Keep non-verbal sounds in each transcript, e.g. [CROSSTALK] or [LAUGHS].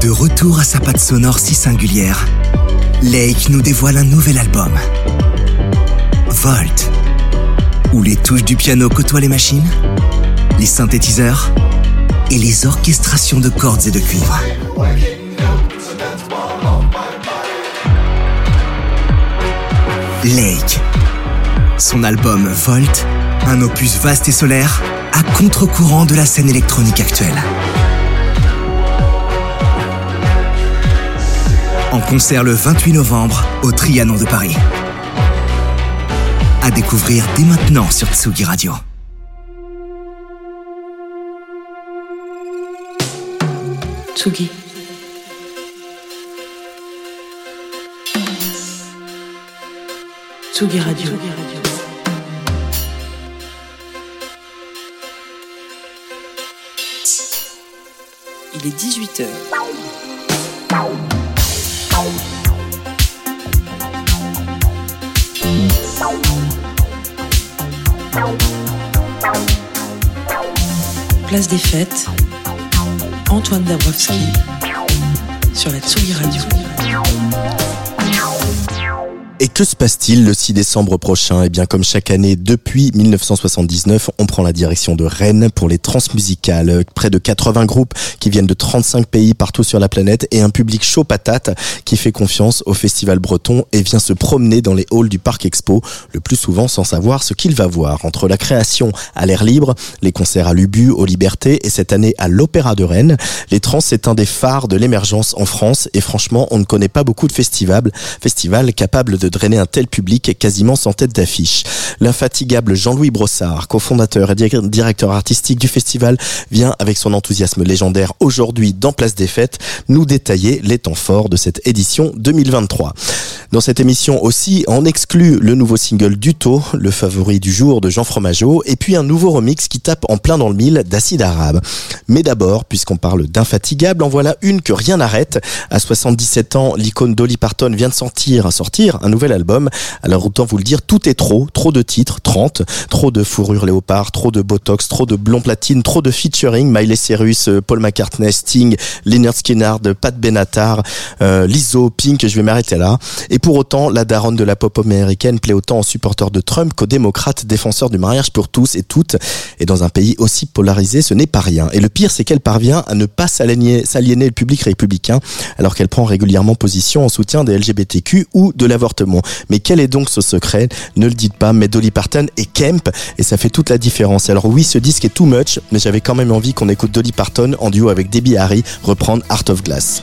De retour à sa patte sonore si singulière, Lake nous dévoile un nouvel album. Volt. Où les touches du piano côtoient les machines, les synthétiseurs et les orchestrations de cordes et de cuivre. Lake. Son album Volt, un opus vaste et solaire, à contre-courant de la scène électronique actuelle. En concert le 28 novembre au Trianon de Paris. À découvrir dès maintenant sur Tsugi Radio. Tsugi. Tsugi Radio. Il est 18h. Place des fêtes. Antoine Dabrowski sur la Tsugi Radio. Et que se passe-t-il le 6 décembre prochain? Eh bien, comme chaque année depuis 1979, on prend la direction de Rennes pour les transmusicales. Près de 80 groupes qui viennent de 35 pays partout sur la planète et un public chaud patate qui fait confiance au festival breton et vient se promener dans les halls du Parc Expo, le plus souvent sans savoir ce qu'il va voir. Entre la création à l'air libre, les concerts à l'Ubu, aux Libertés et cette année à l'Opéra de Rennes, les trans c'est un des phares de l'émergence en France et franchement, on ne connaît pas beaucoup de festivals, festivals capables de drainer un tel public quasiment sans tête d'affiche. L'infatigable Jean-Louis Brossard, cofondateur et dir- directeur artistique du festival, vient avec son enthousiasme légendaire aujourd'hui dans Place des Fêtes nous détailler les temps forts de cette édition 2023. Dans cette émission aussi, on exclut le nouveau single Duto, le favori du jour de Jean Fromageau, et puis un nouveau remix qui tape en plein dans le mille d'Acide Arabe. Mais d'abord, puisqu'on parle d'infatigable, en voilà une que rien n'arrête. À 77 ans, l'icône Dolly Parton vient de sortir, sortir un nouvel album. Alors autant vous le dire, tout est trop, trop de titres, 30, trop de fourrure léopard, trop de botox, trop de blond platine, trop de featuring, Miley Cyrus, euh, Paul McCartney, Sting, Leonard Skinner, Pat Benatar, euh, Lizzo, Pink, je vais m'arrêter là. Et pour autant, la daronne de la pop américaine plaît autant aux supporters de Trump qu'aux démocrates défenseurs du mariage pour tous et toutes. Et dans un pays aussi polarisé, ce n'est pas rien. Et le pire, c'est qu'elle parvient à ne pas s'aliéner le public républicain, alors qu'elle prend régulièrement position en soutien des LGBTQ ou de l'avortement. Mais quel est donc ce secret? Ne le dites pas, mais Dolly Parton et Kemp, et ça fait toute la différence. Alors oui, ce disque est too much, mais j'avais quand même envie qu'on écoute Dolly Parton en duo avec Debbie Harry reprendre Art of Glass.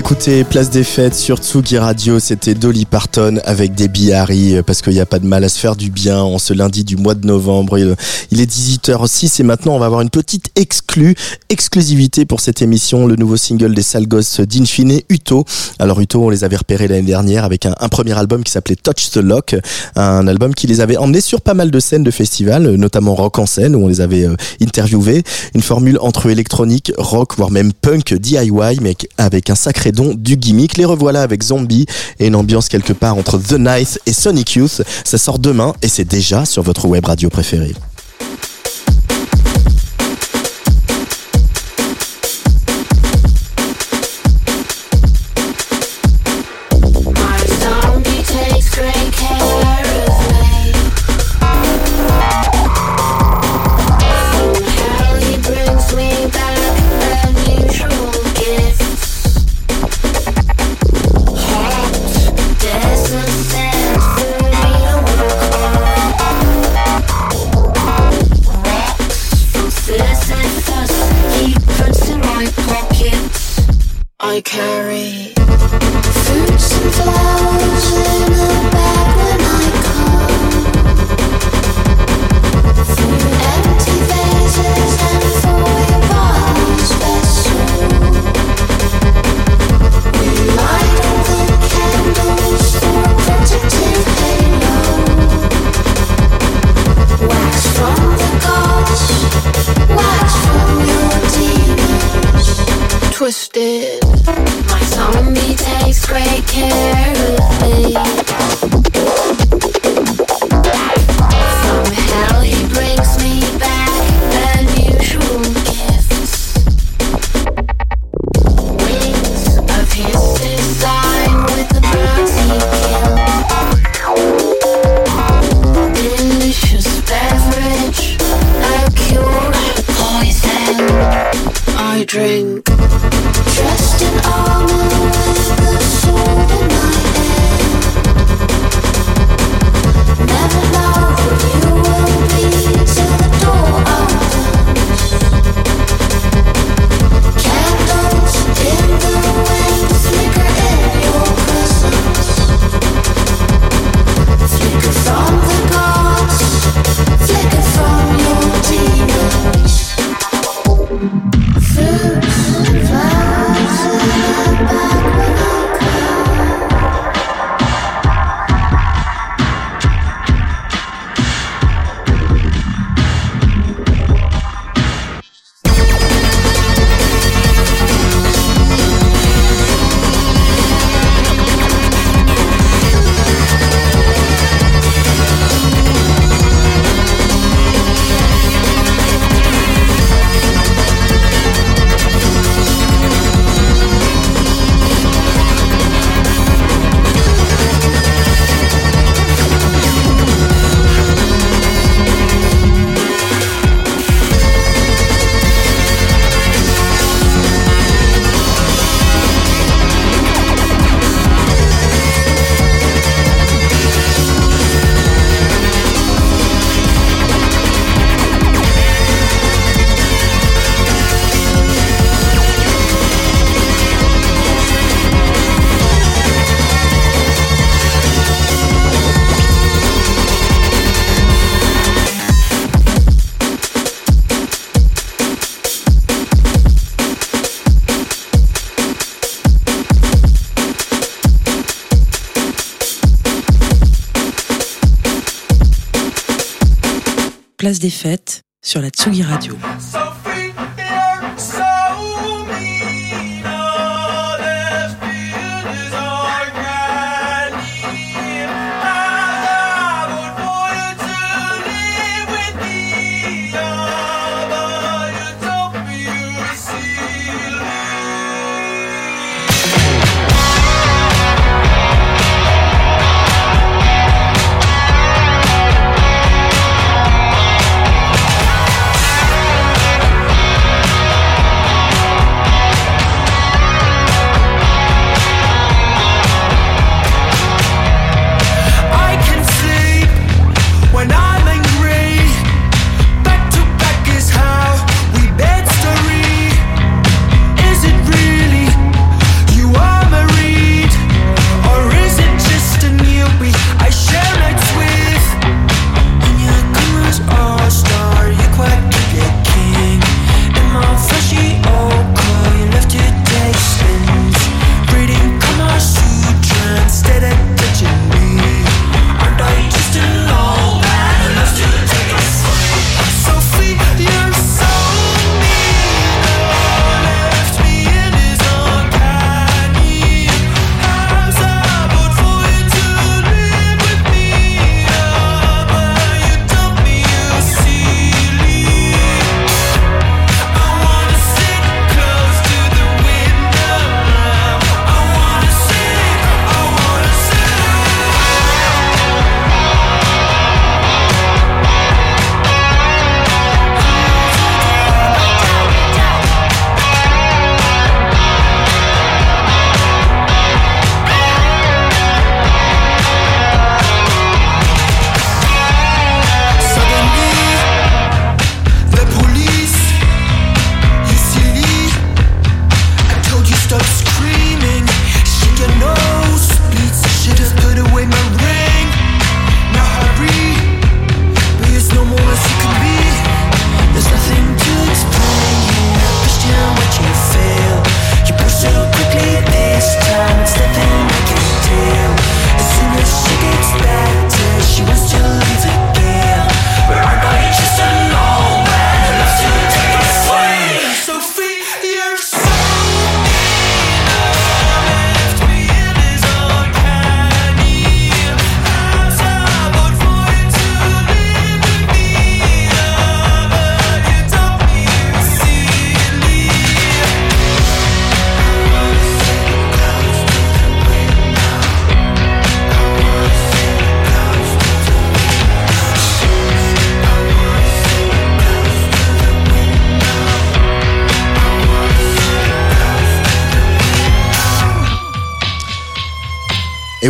Écoutez Place des Fêtes sur Tsugi Radio, c'était Dolly Parton avec Debbie Harry euh, parce qu'il n'y a pas de mal à se faire du bien en ce lundi du mois de novembre. Il, il est 18h06 et maintenant on va avoir une petite exclue, exclusivité pour cette émission, le nouveau single des sales gosses d'Infine, Uto. Alors Uto, on les avait repérés l'année dernière avec un, un premier album qui s'appelait Touch the Lock, un album qui les avait emmenés sur pas mal de scènes de festivals, notamment rock en scène où on les avait euh, interviewés. Une formule entre électronique, rock, voire même punk DIY, mais avec un sacré don du gimmick. Les revoilà avec Zombie et une ambiance quelque part entre The Night et Sonic Youth. Ça sort demain et c'est déjà sur votre web radio préférée. Des Fêtes sur la Tsugi Radio.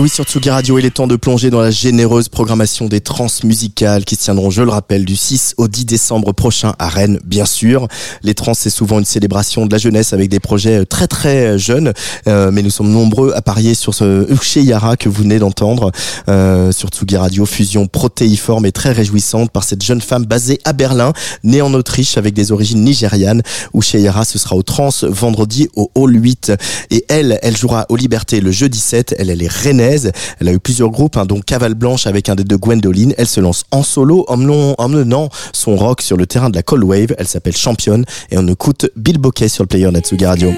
Oui, sur Tsugi Radio, il est temps de plonger dans la généreuse programmation des trans musicales qui se tiendront, je le rappelle, du 6 au 10 décembre prochain à Rennes, bien sûr. Les trans, c'est souvent une célébration de la jeunesse avec des projets très très jeunes, euh, mais nous sommes nombreux à parier sur ce Uche Yara que vous venez d'entendre euh, sur Tsugi Radio, fusion protéiforme et très réjouissante par cette jeune femme basée à Berlin, née en Autriche avec des origines nigérianes. Uche Yara, ce sera au trans vendredi au Hall 8. Et elle, elle jouera aux Libertés le jeudi 7. Elle, elle est rennaise. Elle a eu plusieurs groupes, hein, dont Cavale Blanche avec un des deux Gwendoline. Elle se lance en solo, emmenant, son rock sur le terrain de la Cold Wave. Elle s'appelle Championne et on écoute Bill Bokeh sur le player Natsuga Radio.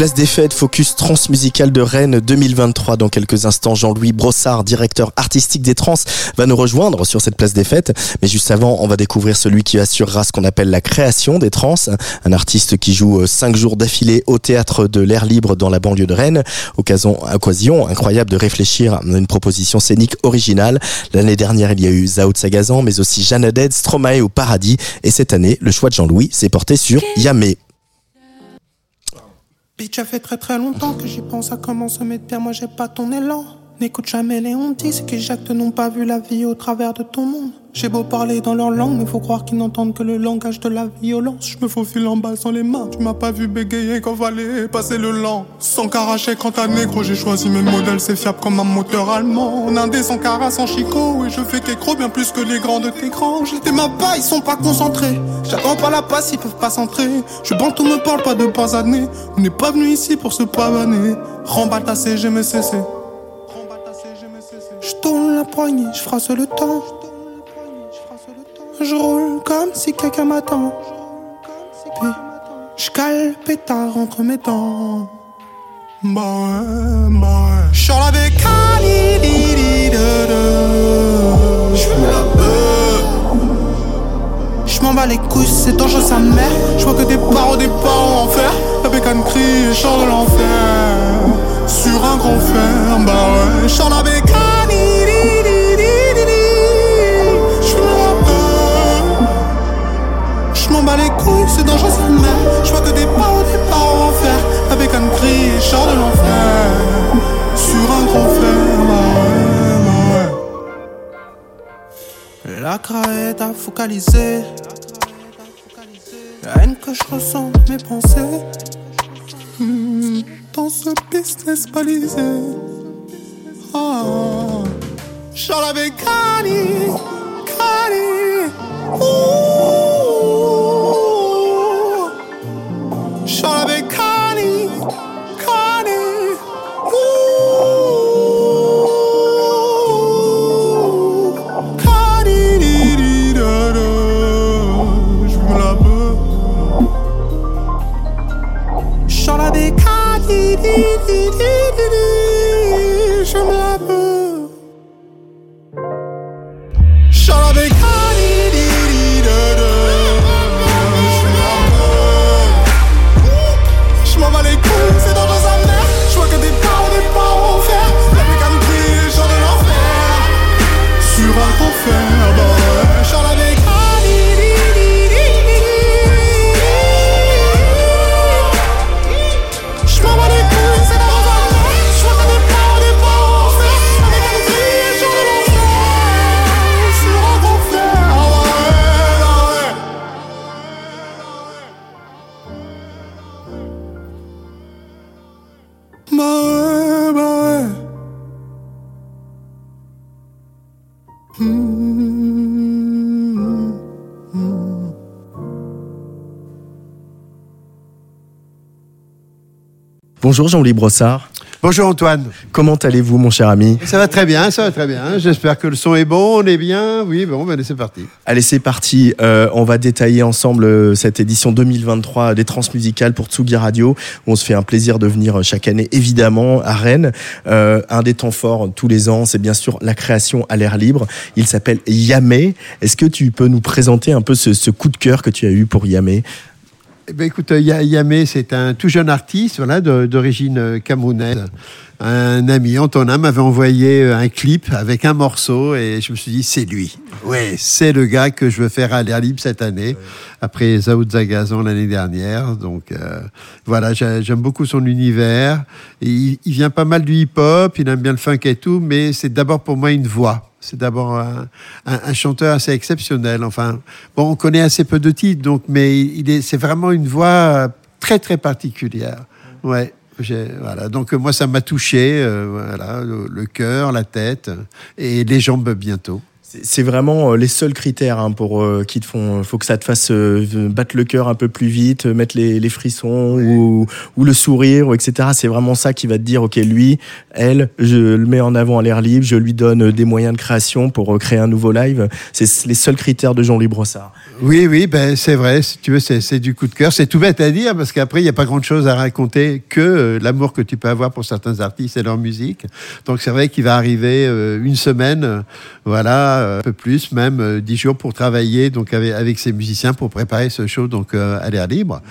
Place des fêtes, focus transmusical de Rennes 2023. Dans quelques instants, Jean-Louis Brossard, directeur artistique des Trans, va nous rejoindre sur cette place des fêtes. Mais juste avant, on va découvrir celui qui assurera ce qu'on appelle la création des Trans. Un artiste qui joue euh, cinq jours d'affilée au théâtre de l'air libre dans la banlieue de Rennes. Occasion, occasion incroyable de réfléchir à une proposition scénique originale. L'année dernière, il y a eu Zao de Sagazan, mais aussi Jeanne Haddad, Stromae au Paradis. Et cette année, le choix de Jean-Louis s'est porté sur Yamé. Bitch, ça fait très très longtemps que j'y pense à comment se mettre bien, moi j'ai pas ton élan. N'écoute jamais les hontis, ceux qui jactent n'ont pas vu la vie au travers de ton monde. J'ai beau parler dans leur langue, mais faut croire qu'ils n'entendent que le langage de la violence. Je me faufile en bas sans les mains, tu m'as pas vu bégayer quand fallait passer le lent. Sans caracher quand t'as négro, j'ai choisi mes modèles, c'est fiable comme un moteur allemand. En indé sans cara, sans chicot, et je fais qu'écro bien plus que les grands de tes grands. J'étais ma pas, ils sont pas concentrés. J'attends pas la passe, ils peuvent pas s'entrer. Je bande, on me parle pas de pas années. On n'est pas venu ici pour se pavaner. Remballe ta CGMCC. Je tourne la poignée, je frasse le temps. Je roule comme si quelqu'un m'attend. Je cale pétard entre mes dents. Ouais, bah ouais. J'sors avec Ali, J'fume la beuh. J'm'en bats bats les couilles, c'est dangereux sa mère. Je vois que des barreaux, des barreaux en fer. La bécane crie chante de l'enfer. Sur un grand fer, bah ouais. Chante la bécane, di, c'est dangereux sa mère. Je vois que des barreaux, des barreaux en fer. Bécane crie et chante de l'enfer. Sur un grand fer. La crainte a focalisé La haine que je ressens mes pensées Hmm, Dans ce business balisé. Charles avec Cani Cani Ouh. Charles avec Cani Bonjour Jean-Louis Brossard. Bonjour Antoine. Comment allez-vous mon cher ami? Ça va très bien, ça va très bien. J'espère que le son est bon, on est bien. Oui, bon, ben, c'est parti. Allez, c'est parti. Euh, on va détailler ensemble euh, cette édition 2023 des Transmusicales pour Tsugi Radio. On se fait un plaisir de venir euh, chaque année, évidemment, à Rennes. Euh, un des temps forts tous les ans, c'est bien sûr la création à l'air libre. Il s'appelle Yamé. Est-ce que tu peux nous présenter un peu ce, ce coup de cœur que tu as eu pour Yamé? Eh ben, écoute, euh, Ya- Yamé, c'est un tout jeune artiste voilà, d'origine euh, camerounaise. Un ami, Antonin, m'avait envoyé euh, un clip avec un morceau et je me suis dit, c'est lui. Ouais, c'est le gars que je veux faire à l'air libre cette année, après Zao Zagazan l'année dernière. Donc euh, voilà, j'ai- j'aime beaucoup son univers. Il, il vient pas mal du hip-hop, il aime bien le funk et tout, mais c'est d'abord pour moi une voix. C'est d'abord un, chanteur assez exceptionnel. Enfin, bon, on connaît assez peu de titres, donc, mais il est, c'est vraiment une voix euh, très très particulière. Ouais. Voilà, donc euh, moi ça m'a touché, euh, voilà, le, le cœur, la tête et les jambes bientôt. C'est vraiment euh, les seuls critères hein, pour euh, qui te font. Faut que ça te fasse euh, battre le cœur un peu plus vite, euh, mettre les, les frissons ou, ou le sourire, ou etc. C'est vraiment ça qui va te dire, ok, lui, elle, je le mets en avant à l'air libre, je lui donne euh, des moyens de création pour euh, créer un nouveau live. C'est les seuls critères de Jean-Louis Brossard. Oui, oui, ben c'est vrai. Si tu veux, c'est du coup de cœur. C'est tout bête à dire parce qu'après il n'y a pas grand chose à raconter que euh, l'amour que tu peux avoir pour certains artistes et leur musique. Donc c'est vrai qu'il va arriver euh, une semaine, euh, voilà, euh, un peu plus, même euh, dix jours pour travailler donc avec, avec ses musiciens pour préparer ce show donc euh, à l'air libre.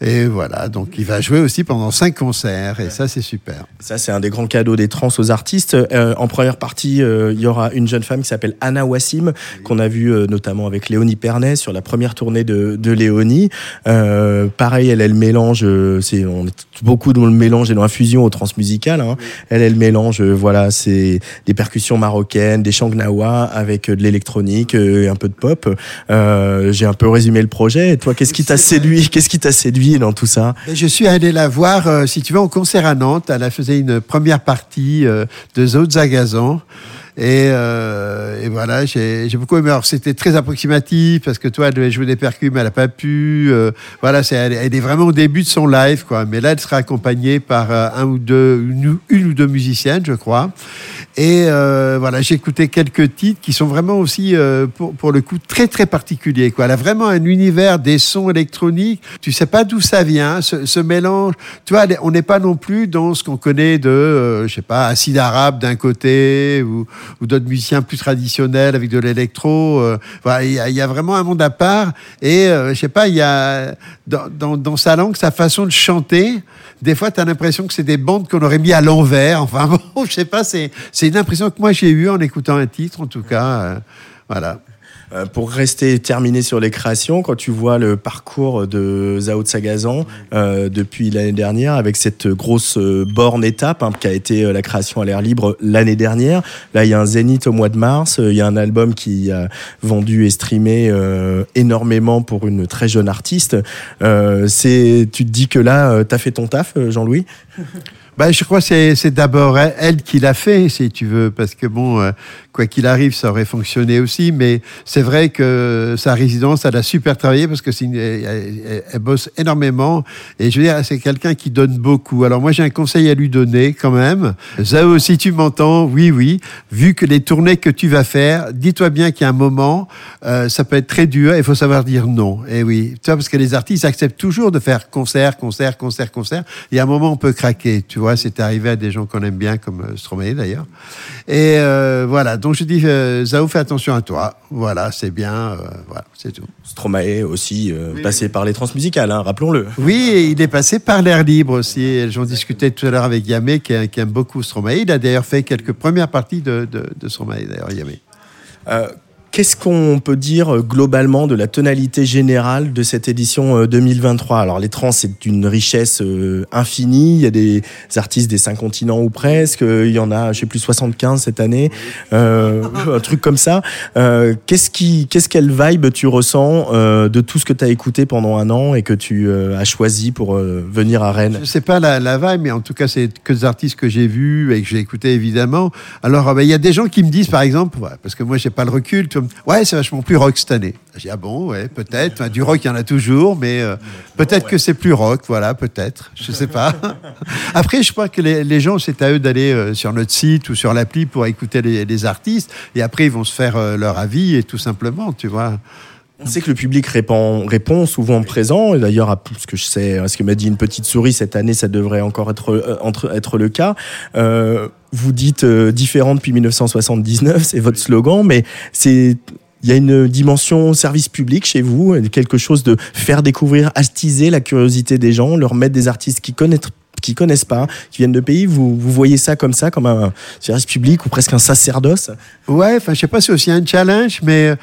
Et voilà, donc il va jouer aussi pendant cinq concerts et ça c'est super. Ça, c'est un des grands cadeaux des trans aux artistes. Euh, en première partie, euh, il y aura une jeune femme qui s'appelle Anna Wassim, qu'on a vue euh, notamment avec Léonie Pernet sur la première tournée de, de Léonie. Euh, pareil, elle, elle mélange, euh, c'est, on est beaucoup dans le mélange et dans la fusion au transmusical. Hein. Elle, elle mélange, euh, voilà, c'est des percussions marocaines, des chants gnawa avec de l'électronique et un peu de pop. J'ai un peu résumé le projet. Et toi, qu'est-ce qui t'a séduit? Qu'est-ce qui t'a séduit? Dans tout ça je suis allé la voir, euh, si tu veux, en concert à Nantes. Elle a faisait une première partie euh, de Zao Zagazan. Et, euh, et voilà, j'ai beaucoup aimé. Alors c'était très approximatif parce que toi, elle devait jouer des percus, mais elle n'a pas pu. Voilà, c'est elle, est vraiment au début de son live, quoi. Mais là, elle sera accompagnée par un ou deux, une ou deux musiciennes, je crois. Et euh, voilà, j'ai écouté quelques titres qui sont vraiment aussi, euh, pour, pour le coup, très très particuliers. Quoi. Elle a vraiment un univers des sons électroniques. Tu sais pas d'où ça vient, ce, ce mélange. Tu vois, on n'est pas non plus dans ce qu'on connaît de, euh, je sais pas, acide arabe d'un côté ou, ou d'autres musiciens plus traditionnels avec de l'électro. euh. voilà, il il y a vraiment un monde à part. Et euh, je sais pas, il y a dans, dans, dans sa langue, sa façon de chanter. Des fois, tu as l'impression que c'est des bandes qu'on aurait mis à l'envers. Enfin, [LAUGHS] bon, je sais pas, c'est une impression que moi j'ai eue en écoutant un titre, en tout cas. euh, voilà. Euh, pour rester terminé sur les créations, quand tu vois le parcours de Zao Sagazan euh, depuis l'année dernière, avec cette grosse euh, borne étape hein, qui a été euh, la création à l'air libre l'année dernière, là il y a un zénith au mois de mars, il y a un album qui a vendu et streamé énormément pour une très jeune artiste. C'est, tu te dis que là, euh, t'as fait ton taf, Jean-Louis? Bah, je crois que c'est d'abord elle, qui l'a fait, si tu veux, parce que bon, euh, quoi qu'il arrive, ça aurait fonctionné aussi. Mais c'est vrai que sa résidence, elle a super travaillé parce que une- elle, bosse énormément. Et je veux dire, c'est quelqu'un qui donne beaucoup. Alors moi, j'ai un conseil à lui donner quand même. Zao, si tu m'entends, oui, oui. Vu que les tournées que tu vas faire, dis-toi bien qu'il y a un moment, euh, ça peut être très dur. Il faut savoir dire non. Et oui, tu vois, parce que les artistes acceptent toujours de faire concert, concert, concert, concert. Et à un moment, on peut craquer. Tu vois, c'est arrivé à des gens qu'on aime bien, comme euh, Stromae d'ailleurs. Et euh, voilà. Donc je dis, euh, Zao, fais attention à toi. Voilà, c'est bien. euh, voilà, c'est tout. Stromae aussi, passé par les transmusicales, hein, rappelons-le. Oui, et il est passé par l'air libre aussi. J'en discutais tout à l'heure avec Yamé, qui, qui aime beaucoup Stromae. Il a d'ailleurs fait quelques premières parties de, de, de Stromae, d'ailleurs, Yamé. Euh, Qu'est-ce qu'on peut dire euh, globalement de la tonalité générale de cette édition euh, 2023 Alors les trans, c'est d'une richesse euh, infinie. Il y a des artistes des cinq continents ou presque. Euh, Il y en a, je sais plus, 75 cette année. Euh, [LAUGHS] un truc comme ça. Euh, qu'est-ce qui, qu'est-ce quelle vibe tu ressens euh, de tout ce que tu as écouté pendant un an et que tu euh, as choisi pour euh, venir à Rennes? Je sais pas la, vibe, mais en tout cas, c'est que des artistes que j'ai vus et que j'ai écoutés évidemment. Alors, euh, ben, il y a des gens qui me disent, par exemple, parce que moi, j'ai pas le recul, ouais, c'est vachement plus rock cette année. J'ai dit, ah bon, ouais, peut-être. Enfin, du rock, il y en a toujours, mais euh, peut-être que c'est plus rock, voilà, peut-être. Je sais pas. [LAUGHS] Après, je crois que les, les gens, c'est à eux d'aller euh, sur notre site ou sur l'appli pour écouter les, les artistes. Et après, ils vont se faire euh, leur avis et tout simplement, tu vois. On sait que le public répond, répond souvent présent. Et d'ailleurs, à ce que je sais, à ce que m'a dit une petite souris cette année, ça devrait encore être, euh, entre- être le cas. Euh, vous dites euh, différent depuis 1979, c'est votre slogan, mais c'est il y a une dimension service public chez vous, quelque chose de faire découvrir, attiser la curiosité des gens, leur mettre des artistes qui connaissent qui connaissent pas, qui viennent de pays, vous, vous voyez ça comme ça, comme un service public ou presque un sacerdoce? Ouais, enfin, je sais pas si c'est aussi un challenge, mais euh,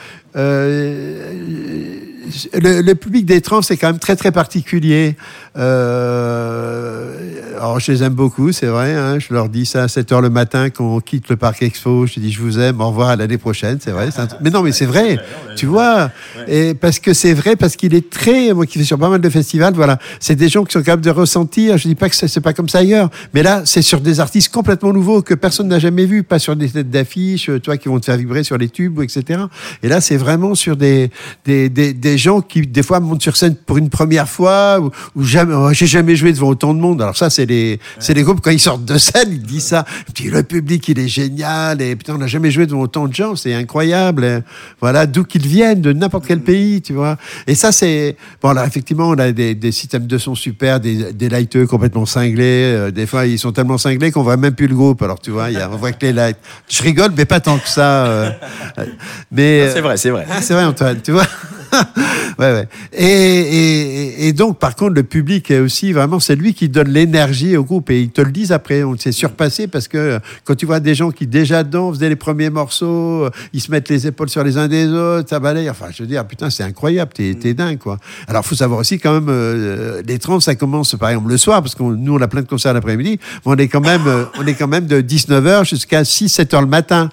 le, le public des trans c'est quand même très très particulier. Euh, alors, je les aime beaucoup, c'est vrai. Hein, je leur dis ça à 7 heures le matin quand on quitte le parc Expo. Je dis je vous aime, au revoir à l'année prochaine. C'est vrai. un Mais non, mais c'est vrai. Tu vois, et parce que c'est vrai, parce qu'il est très, moi qui fais sur pas mal de festivals, voilà, c'est des gens qui sont capables de ressentir. Je dis pas que c'est pas comme ça ailleurs, mais là, c'est sur des artistes complètement nouveaux que personne n'a jamais vu, pas sur des têtes d'affiches, euh, toi qui vont te faire vibrer sur les tubes, etc. Et là, c'est vraiment sur des, des, des, des gens qui des fois montent sur scène pour une première fois ou, ou jamais, oh, j'ai jamais joué devant autant de monde. Alors ça, c'est les, c'est les groupes quand ils sortent de scène, ils disent ça. Puis le public, il est génial et putain, on n'a jamais joué devant autant de gens, c'est incroyable. Et voilà, d'où qu'ils viennent, de n'importe quel pays, tu vois. Et ça, c'est bon. Là, effectivement, on a des, des systèmes de son super, des, des lighteux complètement cinglés. Euh, des fois, ils sont tellement cinglés qu'on voit même plus le groupe. Alors, tu vois, il y a, on voit que les lights. Je rigole, mais pas tant que ça. euh. [LAUGHS] mais C'est vrai, c'est vrai. ah, c'est vrai, Antoine, tu vois. [LAUGHS] ouais, ouais. Et, donc, par contre, le public est aussi vraiment, c'est lui qui donne l'énergie au groupe. Et ils te le disent après, on s'est surpassé parce que quand tu vois des gens qui déjà dedans faisaient les premiers morceaux, euh, ils se mettent les épaules sur les uns des autres, ça balaye. Enfin, je veux dire, putain, c'est incroyable, t'es, dingue, quoi. Alors, faut savoir aussi quand même, euh, les trans, ça commence par exemple le soir, parce que nous, on a plein de concerts l'après-midi, mais on est quand même, euh, on est quand même de 19h jusqu'à 6, 7 heures le matin.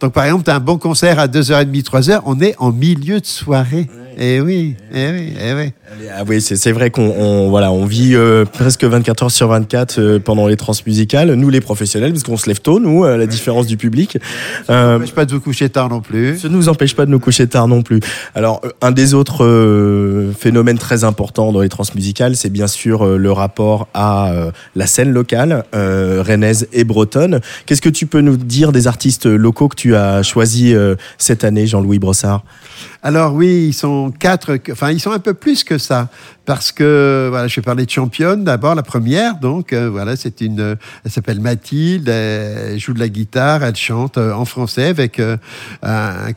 Donc, par exemple, tu as un bon concert à 2h30, 3h, on est en milieu de soirée. Eh oui, eh oui, eh oui. Ah oui, c'est vrai qu'on on- voilà, on vit euh, presque 24 heures sur 24 euh, pendant les transmusicales. Nous, les professionnels, parce qu'on se lève tôt, nous, à la différence du public. Euh, Empêche pas de vous coucher tard non plus. Ça ne nous empêche pas de nous coucher tard non plus. Alors, euh, un des autres euh, phénomènes très importants dans les transmusicales, c'est bien sûr le rapport à la scène locale, rennaise et bretonne. Qu'est-ce que tu peux nous dire des artistes locaux que tu as choisis cette année, Jean-Louis Brossard? Alors oui, ils sont quatre, enfin ils sont un peu plus que ça, parce que voilà, je vais parler de championne d'abord, la première, donc euh, voilà, c'est une, elle s'appelle Mathilde, elle joue de la guitare, elle chante euh, en français avec euh, un,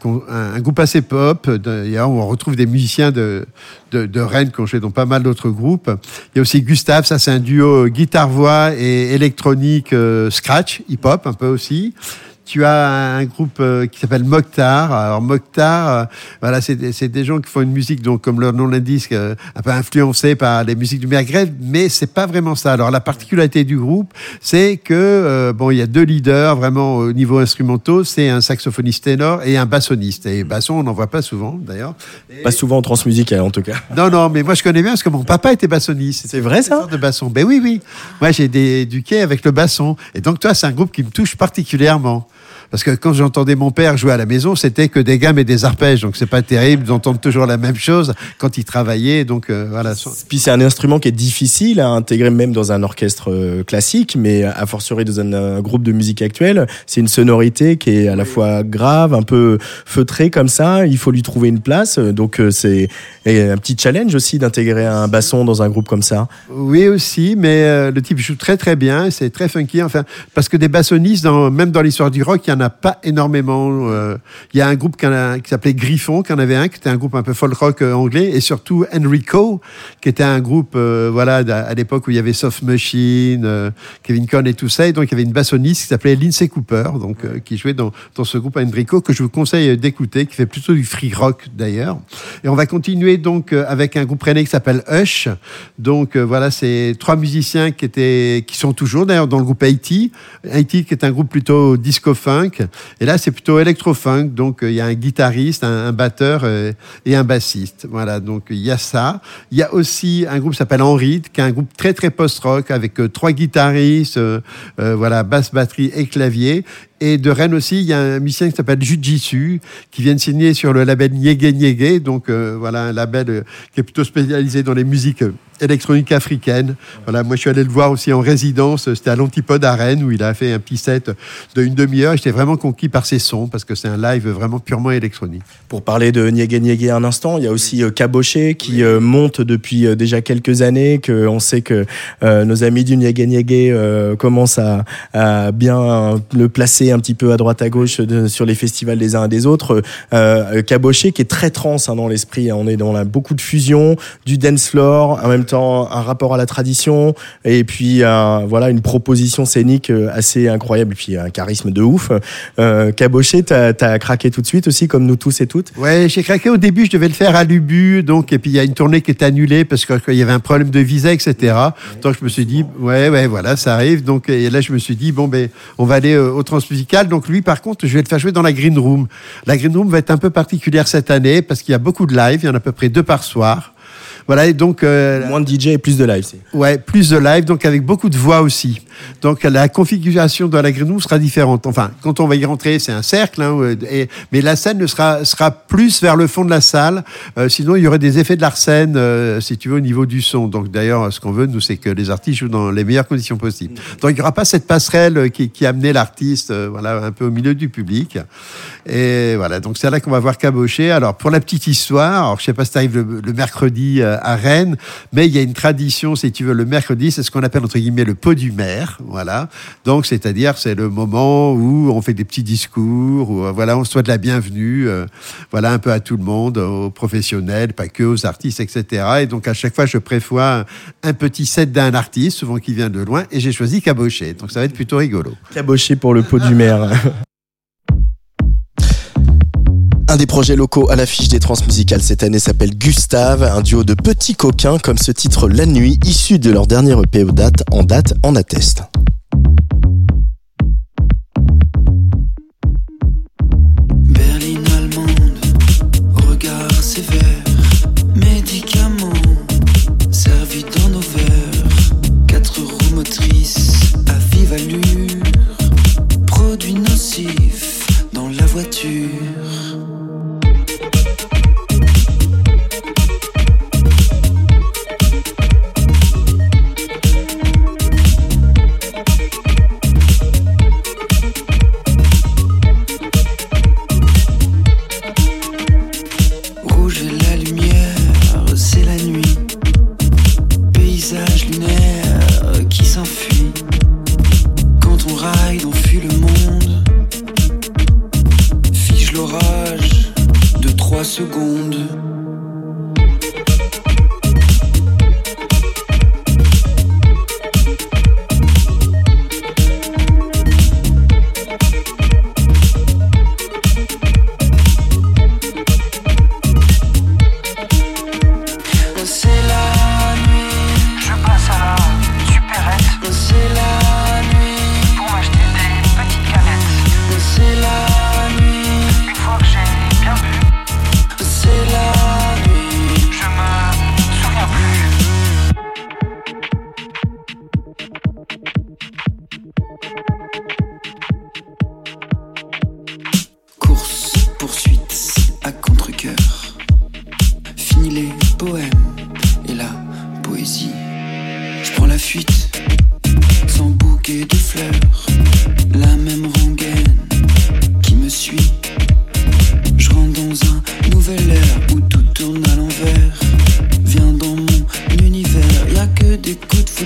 groupe assez pop, on retrouve des musiciens de, de, Rennes qui ont dans pas mal d'autres groupes. Il y a aussi Gustave, ça c'est un duo guitare-voix et électronique scratch, hip-hop un peu aussi. Tu as un groupe euh, qui s'appelle Mokhtar. Alors Mokhtar, euh, voilà, c'est des, gens qui font une musique, donc comme leur nom l'indique, euh, un peu influencée par les musiques du Maghreb, mais c'est pas vraiment ça. Alors la particularité du groupe, c'est que euh, bon, il y a deux leaders vraiment au niveau instrumentaux, c'est un saxophoniste ténor et un bassoniste. Et basson, on n'en voit pas souvent d'ailleurs. Pas souvent en transmusicale, en tout cas. Non, non, mais moi je connais bien parce que mon papa était bassoniste. C'est vrai, ça de basson. Ben oui, oui. Moi j'ai été éduqué avec le basson. Et donc toi, c'est un groupe qui me touche particulièrement. Parce que quand j'entendais mon père jouer à la maison, c'était que des gammes et des arpèges. Donc c'est pas terrible d'entendre toujours la même chose quand il travaillait. Donc euh, voilà. Puis c'est un instrument qui est difficile à intégrer même dans un orchestre euh, classique, mais à fortiori dans un, un groupe de musique actuelle, c'est une sonorité qui est à la fois grave, un peu feutrée comme ça. Il faut lui trouver une place, donc euh, c'est un petit challenge aussi d'intégrer un basson dans un groupe comme ça. Oui aussi, mais euh, le type joue très très bien, c'est très funky. Enfin, parce que des bassonistes, dans, même dans l'histoire du rock, il y en pas énormément. euh, Il y a un groupe qui, s'appelait Griffon, qui en avait un, qui était un groupe un peu folk rock euh, anglais, et surtout Enrico, qui était un groupe, euh, voilà, à l'époque où il y avait Soft Machine, Kevin Conn et tout ça, et donc il y avait une bassoniste qui s'appelait Lindsay Cooper, donc qui jouait dans, dans ce groupe Enrico que je vous conseille d'écouter, qui fait plutôt du free rock d'ailleurs. Et on va continuer donc avec un groupe rennais qui s'appelle Hush. Donc voilà, c'est trois musiciens qui étaient, qui sont toujours d'ailleurs dans le groupe Haiti. Haiti qui est un groupe plutôt disco Et là, c'est plutôt électro funk. Donc euh, il y a un guitariste, un, batteur euh, et un bassiste. Voilà, donc il y a ça. Il y a aussi un groupe qui s'appelle Henri, qui est un groupe très très post-rock avec euh, trois guitaristes, voilà, basse, batterie et clavier. Et de Rennes aussi, il y a un musicien qui s'appelle Jujitsu, qui vient de signer sur le label Nyege Nyege, donc euh, voilà un label euh, qui est plutôt spécialisé dans les musiques euh, électroniques africaines. Voilà, moi je suis allé le voir aussi en résidence, c'était à l'Antipode à Rennes, où il a fait un petit set de une demi-heure. J'étais vraiment conquis par ses sons, parce que c'est un live vraiment purement électronique. Pour parler de Niégué Niégué un instant, il y a aussi Caboché qui monte depuis déjà quelques années, que on sait que euh, nos amis du Niégué euh, commencent à, à bien le placer un petit peu à droite à gauche sur les festivals des uns et des autres. Euh, Caboché qui est très trans hein, dans l'esprit, on est dans beaucoup de fusion, du dance floor, en même temps un rapport à la tradition, et puis un- voilà une proposition scénique euh, assez incroyable, et puis un charisme de ouf. Euh, Caboché, t'as as craqué tout de suite aussi, comme nous tous et toutes? Ouais, j'ai craqué au début, je devais le faire à Lubu, donc, et puis il y a une tournée qui est annulée parce qu'il y avait un problème de visa, etc. Donc je me suis dit, ouais, ouais, voilà, ça arrive. Donc, et là, je me suis dit, bon, ben, on va aller euh, au Donc lui, par contre, je vais le faire jouer dans la Green Room. La Green Room va être un peu particulière cette année parce qu'il y a beaucoup de live, il y en a à peu près deux par soir. Voilà, et donc. euh, Moins de DJ et plus de live. c'est- Ouais, plus de live, donc avec beaucoup de voix aussi. Donc la configuration de la Room sera différente. Enfin, quand on va y rentrer, c'est un cercle, hein, et, mais la scène ne sera, sera plus vers le fond de la salle. Euh, sinon, il y aurait des effets de l'arsène, euh, si tu veux, au niveau du son. Donc d'ailleurs, ce qu'on veut, nous, c'est que les artistes jouent dans les meilleures conditions possibles. Donc il n'y aura pas cette passerelle euh, qui, qui amenait l'artiste, voilà, un peu au milieu du public. Et voilà, donc c'est là qu'on va voir cabocher. Alors pour la petite histoire, alors je sais pas si ça arrive le, le mercredi à Rennes, mais il y a une tradition, si tu veux, le mercredi, c'est ce qu'on appelle entre guillemets le pot du maire, voilà. Donc c'est-à-dire c'est le moment où on fait des petits discours, où euh, voilà, on souhaite la bienvenue, euh, voilà, un peu à tout le monde, aux professionnels, pas que aux artistes, etc. Et donc à chaque fois, je prévois un, petit set d'un artiste, souvent qui vient de loin, et j'ai choisi cabocher. Donc ça va être plutôt rigolo. Caboché pour le pot du maire. [LAUGHS] Un des projets locaux à l'affiche des transmusicales cette année s'appelle Gustave, un duo de petits coquins comme ce titre La Nuit, issu de leur dernier EP en date en atteste.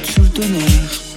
Foot sous le.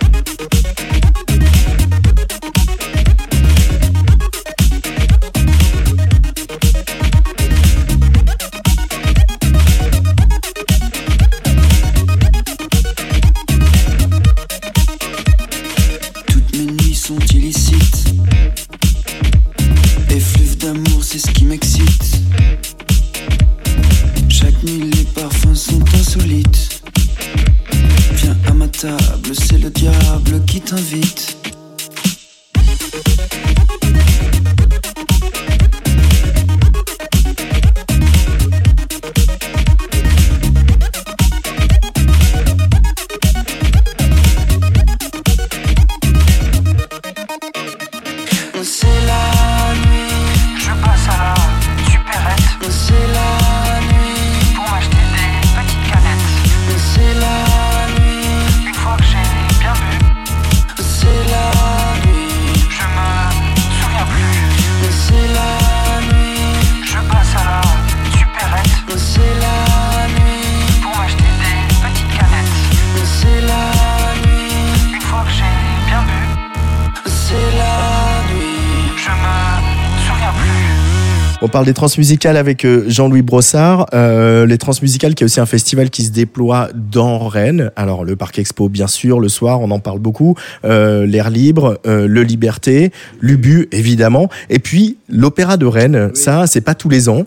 Parle des transmusicales avec euh, Jean-Louis Brossard. Euh, les transmusicales, qui est aussi un festival qui se déploie dans Rennes. Alors le Parc Expo, bien sûr, le soir, on en parle beaucoup. Euh, L'air libre, euh, le Liberté, l'Ubu, évidemment. Et puis l'Opéra de Rennes. Ça, c'est pas tous les ans.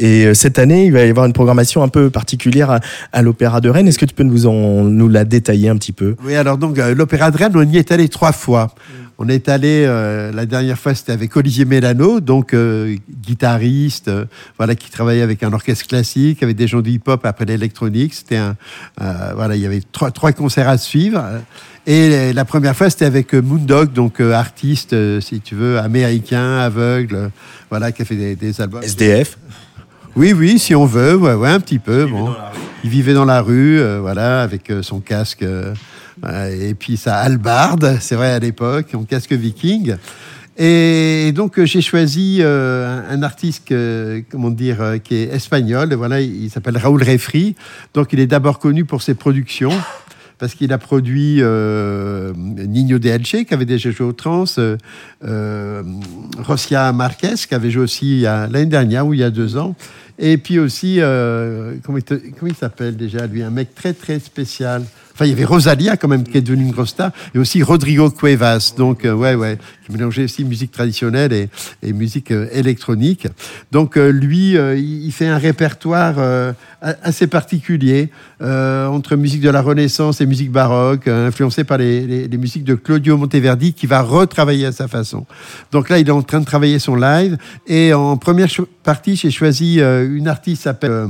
Et cette année, il va y avoir une programmation un peu particulière à, à l'Opéra de Rennes. Est-ce que tu peux nous en nous la détailler un petit peu? Oui, alors donc l'Opéra de Rennes, on y est allé trois fois. On est allé, euh, la dernière fois, c'était avec Olivier Mélano, donc euh, guitariste, euh, voilà, qui travaillait avec un orchestre classique, avec des gens du hip-hop après l'électronique. C'était un, voilà, il y avait trois, trois concerts à suivre. Et la première fois, c'était avec Moondog, donc artiste, si tu veux, américain, aveugle, voilà, qui a fait des, des albums. SDF Oui, oui, si on veut, ouais, ouais, un petit peu. Bon. Il vivait dans la rue, euh, voilà, avec euh, son casque euh, et puis sa hallebarde, c'est vrai à l'époque, son casque viking. Et donc euh, j'ai choisi euh, un, artiste, comment dire, euh, qui est espagnol. Voilà, il, s'appelle Raoul Refri. Donc il est d'abord connu pour ses productions. Parce qu'il a produit euh, Nino de qui avait déjà joué au trans, euh, euh, Rosia Marquez, qui avait joué aussi l'année dernière ou il y a deux ans, et puis aussi, euh, comment il, il s'appelle déjà lui, un mec très très spécial. Enfin, il y avait Rosalia quand même qui est devenue une grosse star, et aussi Rodrigo Cuevas, donc euh, ouais ouais, qui mélangeait aussi musique traditionnelle et, musique euh, électronique. Donc euh, lui, euh, il fait un répertoire assez particulier entre musique de la Renaissance et musique baroque, influencé par les, les- musiques de Claudio Monteverdi, qui va retravailler à sa façon. Donc là, il est en train de travailler son live, et en première partie, j'ai choisi une artiste s'appelle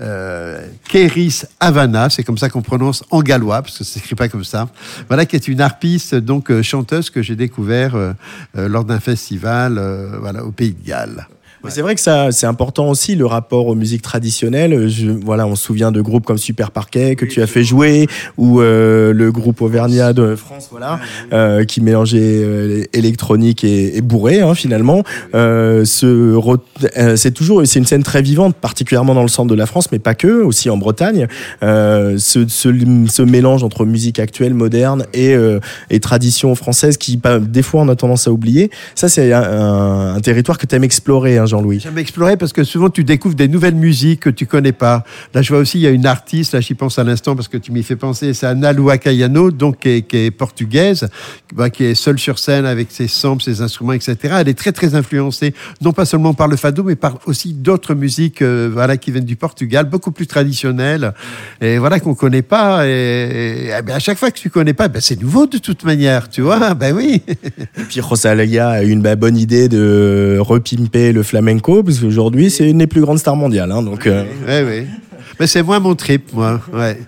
euh, Kéris Havana, c'est comme ça qu'on prononce en gallois, parce que ça s'écrit pas comme ça. Voilà, qui est une harpiste, donc euh, chanteuse que j'ai découvert euh, euh, lors d'un festival, euh, voilà, au Pays de Galles. C'est vrai que ça, c'est important aussi le rapport aux musiques traditionnelles. Je, voilà, on se souvient de groupes comme Super Parquet que tu as fait jouer, ou euh, le groupe Auvergnat de France, voilà, euh, qui mélangeait euh, électronique et, et bourré hein, finalement. Euh, ce euh, c'est toujours, c'est une scène très vivante, particulièrement dans le centre de la France, mais pas que, aussi en Bretagne. Euh, ce, ce, ce mélange entre musique actuelle, moderne et, euh, et tradition française qui, pas- des fois, on a tendance à oublier. Ça, c'est un territoire que tu aimes explorer, hein, Jean-Louis. J'aime explorer parce que souvent tu découvres des nouvelles musiques que tu connais pas. Là, je vois aussi, il y a une artiste, là, j'y pense à l'instant parce que tu m'y fais penser, c'est Ana Lua Caiano, donc qui est, qui est portugaise, bah, qui est seule sur scène avec ses samples, ses instruments, etc. Elle est très, très influencée, non pas seulement par le fado, mais par aussi d'autres musiques, euh, voilà, qui viennent du Portugal, beaucoup plus traditionnelles, et voilà, qu'on connaît pas. Et, et, ben, à chaque fois que tu connais pas, ben, c'est nouveau de toute manière, tu vois, ben oui. Et puis Rosalia a eu une bah, bonne idée de repimper le flamenco, parce qu'aujourd'hui, c'est une des plus grandes stars mondiales. Hein, donc, euh, Oui, oui. Mais c'est moins mon trip, moi. Ouais.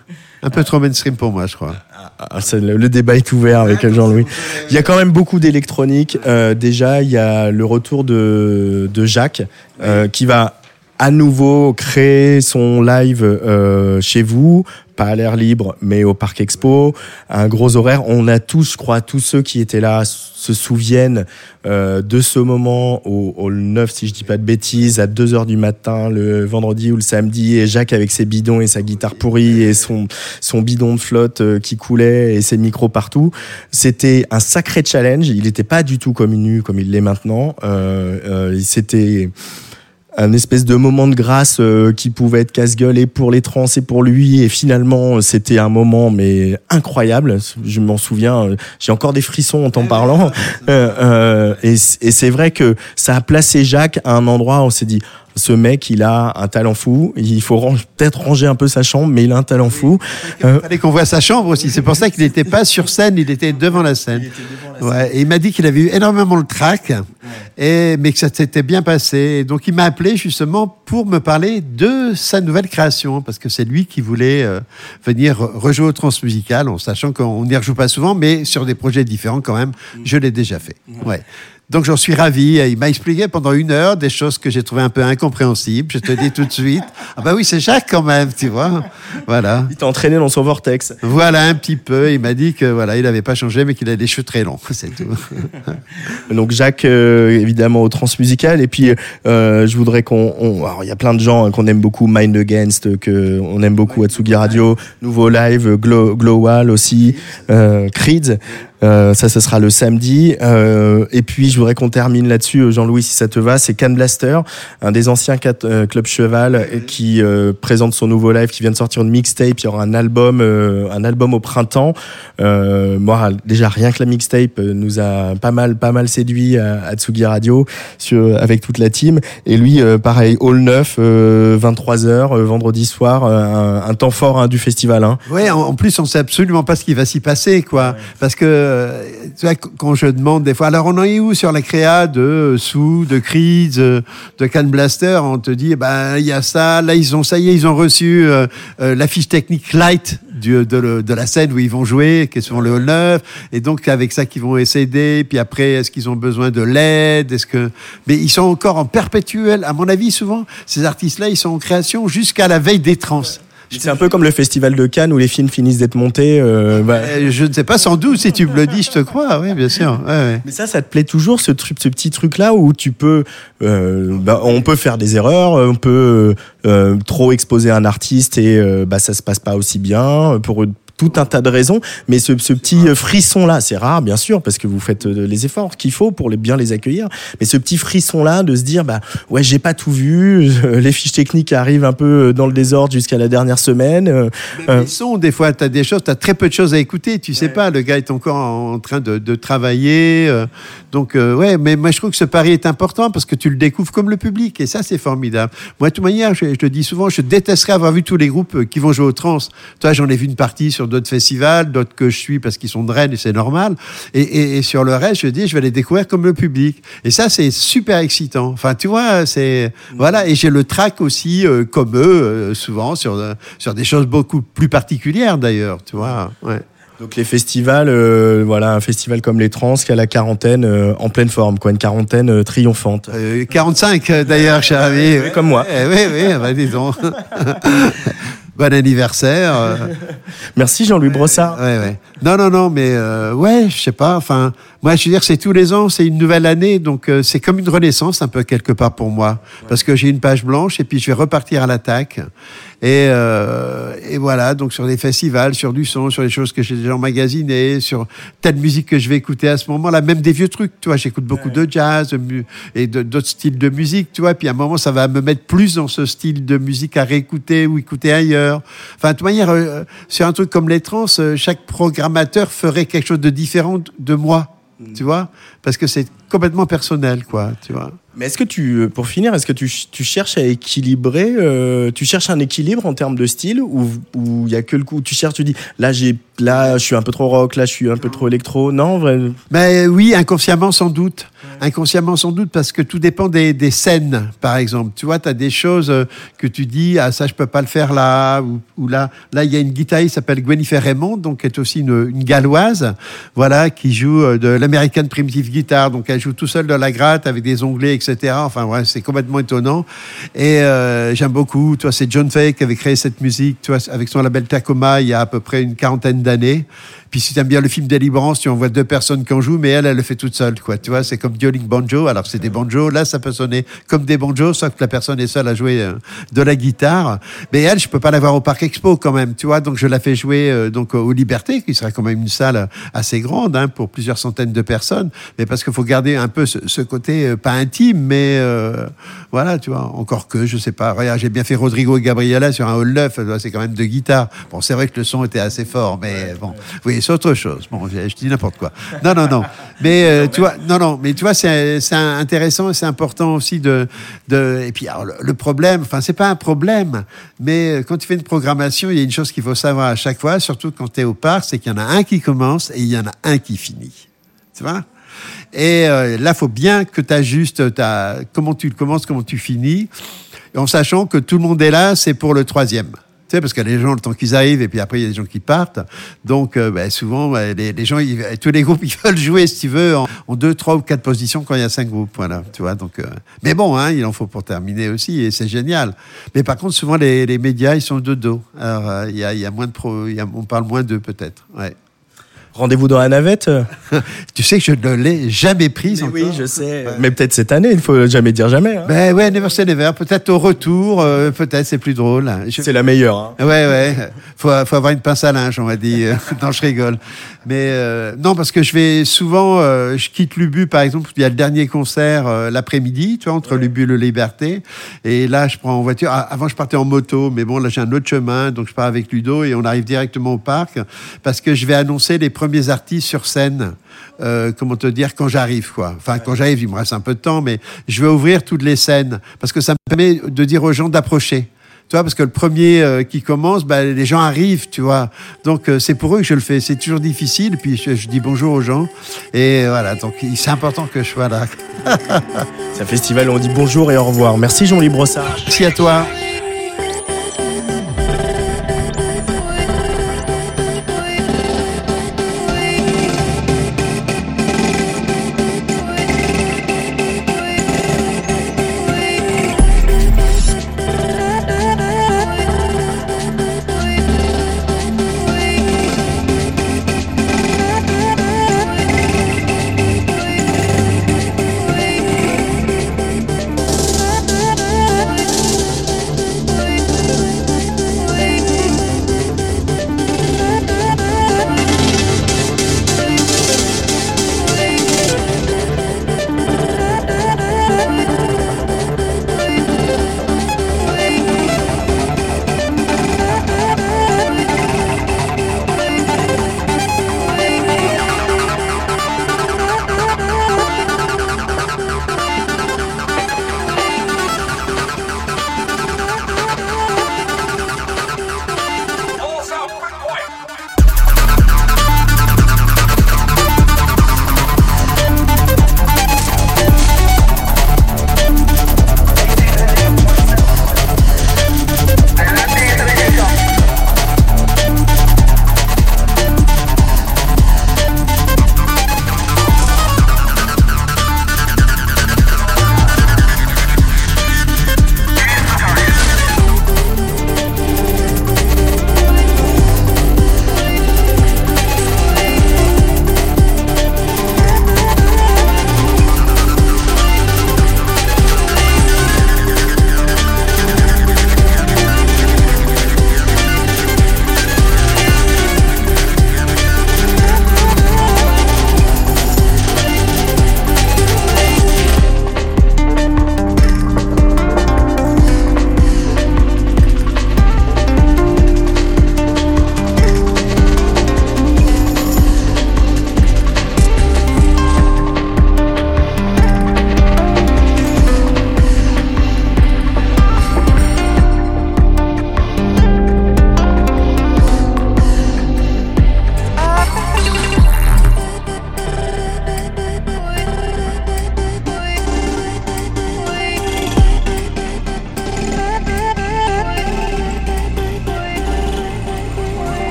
Un peu trop mainstream pour moi, je crois. Ah, c'est le, le débat est ouvert avec Jean-Louis. Il y a quand même beaucoup d'électronique. Euh, déjà, il y a le retour de, de Jacques euh, qui va à nouveau créer son live euh, chez vous, pas à l'air libre, mais au Parc Expo, un gros horaire. On a tous, je crois, tous ceux qui étaient là se souviennent euh, de ce moment au, au 9, si je dis pas de bêtises, à 2 heures du matin, le vendredi ou le samedi, et Jacques avec ses bidons et sa guitare pourrie et son, son bidon de flotte euh, qui coulait et ses micros partout. C'était un sacré challenge. Il n'était pas du tout comme nu comme il l'est maintenant. Euh, euh, C'était un espèce de moment de grâce euh, qui pouvait être casse-gueule et pour les trans et pour lui. Et finalement c'était un moment mais incroyable. Je m'en souviens euh, j'ai encore des frissons en t'en parlant. [LAUGHS] Euh, euh, et, et c'est vrai que ça a placé Jacques à un endroit où on s'est dit ce mec, il a un talent fou. Il faut peut-être ranger un peu sa chambre, mais il a un talent fou. Euh, Il fallait qu'on voit sa chambre aussi. C'est pour ça qu'il n'était pas sur scène, il était devant la scène. Ouais, et il m'a dit qu'il avait eu énormément le trac, et, mais que ça s'était bien passé. Et donc il m'a appelé justement pour me parler de sa nouvelle création, parce que c'est lui qui voulait euh, venir rejouer au transmusical, en sachant qu'on n'y rejoue pas souvent, mais sur des projets différents quand même. Je l'ai déjà fait. Ouais. Donc j'en suis ravi. Il m'a expliqué pendant une heure des choses que j'ai trouvées un peu incompréhensibles. Je te dis tout de suite. Ah bah oui, c'est Jacques quand même, tu vois. Voilà. il t'a entraîné dans son vortex. Voilà un petit peu. Il m'a dit que voilà, il n'avait pas changé, mais qu'il avait des cheveux très longs. [LAUGHS] C'est tout. Donc Jacques, euh, évidemment au transmusical, et puis euh, je voudrais qu'on, on- alors il y a plein de gens hein, qu'on aime beaucoup, Mind Against, que on aime beaucoup, Atsugi Radio, Nouveau Live, Glow, Glowal aussi, euh, Creed. Euh, ça, ce sera le samedi. Euh, et puis, je voudrais qu'on termine là-dessus, euh, Jean-Louis, si ça te va. C'est Can Blaster, un des anciens cat- euh, Club Cheval, qui euh, présente son nouveau live, qui vient de sortir une mixtape. Il y aura un album, euh, un album au printemps. Euh, moi, déjà rien que la mixtape nous a pas mal, pas mal séduit à, à Tsugi Radio sur, avec toute la team. Et lui, euh, pareil, Hall 9, euh, 23 h vendredi soir, euh, un, un temps fort hein, du festival. Hein. Ouais, en, en plus, on sait absolument pas ce qui va s'y passer, quoi. Parce que, euh, quand je demande des fois, alors on en est où sur la créa de Sous, de Creed, de, de Can Blaster? On te dit, ben, il y a ça, là, ils ont, ça y est, ils ont reçu euh, euh, la fiche technique light de la scène où ils vont jouer, qui est souvent le hall 9. Et donc, avec ça qu'ils vont essayer. Puis après, est-ce qu'ils ont besoin de l'aide? Est-ce que, mais ils sont encore en perpétuel, à mon avis, souvent, ces artistes-là, ils sont en création jusqu'à la veille des trans. C'est un peu comme le festival de Cannes où les films finissent d'être montés. euh, bah, Euh, je ne sais pas, sans doute, si tu me le dis, je te crois, oui, bien sûr. Ouais, ouais. Mais ça, ça te plaît toujours, ce truc, ce petit truc-là où tu peux, euh, bah, on peut faire des erreurs, on peut euh, trop exposer un artiste et euh, bah ça se passe pas aussi bien pour tout un tas de raisons. Mais ce, ce petit frisson-là, c'est rare, bien sûr, parce que vous faites euh, les efforts qu'il faut pour les, bien les accueillir. Mais ce petit frisson-là de se dire, bah ouais, j'ai pas tout vu, [LAUGHS] les fiches techniques arrivent un peu dans le désordre jusqu'à la dernière semaine. euh, euh, Les sons, des fois, tu as des choses, tu as très peu de choses à écouter, tu sais pas, le gars est encore en train de, de travailler. euh, donc, euh, ouais, mais moi, je trouve que ce pari est important parce que tu le découvres comme le public, et ça, c'est formidable. Moi, de toute manière, je, je te dis souvent, je détesterais avoir vu tous les groupes euh, qui vont jouer au trans. Toi, j'en ai vu une partie sur d'autres festivals, d'autres que je suis parce qu'ils sont de Rennes et c'est normal. Et, et, et sur le reste, je dis, je vais les découvrir comme le public. Et ça, c'est super excitant. Enfin, tu vois, c'est voilà. Et j'ai le track aussi, euh, comme eux, euh, souvent sur euh, sur des choses beaucoup plus particulières d'ailleurs. Tu vois. Ouais. Donc les festivals, euh, voilà, un festival comme les Trans qui a la quarantaine euh, en pleine forme, quoi, une quarantaine euh, triomphante. Euh, 45 euh, d'ailleurs, cher ami. Oui, comme moi. Eh, oui, oui, bah, dis donc. [LAUGHS] bon anniversaire. euh. [LAUGHS] Merci Jean-Louis Brossard. Ouais, ouais. Non, non, non, mais euh, ouais, je sais pas. Enfin, moi, je veux dire, c'est tous les ans, c'est une nouvelle année, donc euh, c'est comme une renaissance un peu quelque part pour moi, parce que j'ai une page blanche et puis je vais repartir à l'attaque. Et, euh, et voilà, donc sur des festivals, sur du son, sur les choses que j'ai déjà emmagasinées, sur telle musique que je vais écouter à ce moment-là, même des vieux trucs, tu vois, j'écoute beaucoup de jazz de et d'autres styles de musique, tu vois, puis à un moment, ça va me mettre plus dans ce style de musique à réécouter ou écouter ailleurs. Enfin, de toute manière, euh, sur un truc comme les trans, euh, chaque programmateur ferait quelque chose de différent de moi, tu vois, parce que c'est complètement personnel, quoi, tu vois. Mais est-ce que tu, euh, pour finir, est-ce que tu, tu cherches à équilibrer, euh, tu cherches un équilibre en termes de style ou il y a que le coup, tu cherches, tu dis là j'ai, là je suis un peu trop rock, là je suis un peu trop électro, non vrai? Mais oui, inconsciemment sans doute. Inconsciemment sans doute parce que tout dépend des, des scènes, par exemple. Tu vois, tu as des choses euh, que tu dis, ah ça je peux pas le faire là, ou, ou là. Là, il y a une guitariste qui s'appelle Gwenifer Raymond, donc qui est aussi une, une galloise, voilà, qui joue de l'American Primitive Donc elle joue tout seule dans la gratte avec des onglets, etc. Enfin, ouais, c'est complètement étonnant. Et euh, j'aime beaucoup. Toi, c'est John Fay qui avait créé cette musique, tu vois, avec son label Tacoma il y a à peu près une quarantaine d'années. Puis si tu aimes bien le film Délivrance, tu en vois deux personnes qui en jouent, mais elle, elle le fait toute seule, quoi. Tu vois, c'est comme dueling banjo. Alors c'est des banjos. Là, ça peut sonner comme des banjos, sauf que la personne est seule à jouer euh, de la guitare. Mais elle, je peux pas la voir au Parc Expo quand même, tu vois. Donc je la fais jouer euh, donc aux Libertés, qui sera quand même une salle assez grande hein, pour plusieurs centaines de personnes. Mais parce qu'il faut garder un peu ce, côté euh, pas intime, mais euh, voilà, tu vois. Encore que, je sais pas. Regarde, j'ai bien fait Rodrigo et Gabriela sur un hall neuf. C'est quand même deux guitares. Bon, c'est vrai que le son était assez fort, mais bon, oui, c'est autre chose. Bon, je, dis n'importe quoi. Non, non, non. Mais euh, tu vois, non, non. Mais tu vois, c'est intéressant c'est important aussi de. Et puis le, problème, enfin, c'est pas un problème, mais euh, quand tu fais une programmation, il y a une chose qu'il faut savoir à chaque fois, surtout quand tu es au parc, c'est qu'il y en a un qui commence et il y en a un qui finit. Tu vois? Et euh, là, faut bien que tu ajustes ta, comment tu commences, comment tu finis, en sachant que tout le monde est là, c'est pour le troisième. Tu sais, parce que les gens, le temps qu'ils arrivent, et puis après, il y a des gens qui partent. Donc, euh, ben, souvent, les, gens, tous les groupes, [LAUGHS] ils veulent jouer, si tu veux, en, deux, trois ou quatre positions quand il y a cinq groupes. Voilà, tu vois. Donc, euh, mais bon, hein, il en faut pour terminer aussi, et c'est génial. Mais par contre, souvent, les, les médias, ils sont de dos. Alors, euh, y, a, y a moins de on parle moins d'eux, peut-être. Ouais. Rendez-vous dans la navette. [LAUGHS] tu sais que je ne l'ai jamais prise Mais oui, je sais. Mais peut-être cette année, il faut jamais dire jamais. hein. Ben ouais, Never Say Never. Peut-être au retour, euh, peut-être c'est plus drôle. Je- C'est la meilleure. hein. Ouais, ouais. Faut, faut avoir une pince à linge, on m'a dit. [LAUGHS] non, je rigole. Mais euh, non, parce que je vais souvent, euh, je quitte Lubu, par exemple. Il y a le dernier concert euh, l'après-midi, tu vois, entre Lubu et le Liberté. Et là, je prends en voiture. Ah, avant, je partais en moto, mais bon, là, j'ai un autre chemin, donc je pars avec Ludo et on arrive directement au parc parce que je vais annoncer les premiers artistes sur scène. Euh, comment te dire quand j'arrive quoi. Enfin quand j'arrive, il me reste un peu de temps, mais je vais ouvrir toutes les scènes parce que ça me permet de dire aux gens d'approcher. Tu vois, parce que le premier euh, qui commence, bah, les gens arrivent, tu vois. Donc euh, c'est pour eux que je le fais. C'est toujours difficile. Puis je, je dis bonjour aux gens. Et voilà, donc c'est important que je sois là. [LAUGHS] C'est un festival où on dit bonjour et au revoir. Merci Jean-Louis Brossard. Merci à toi.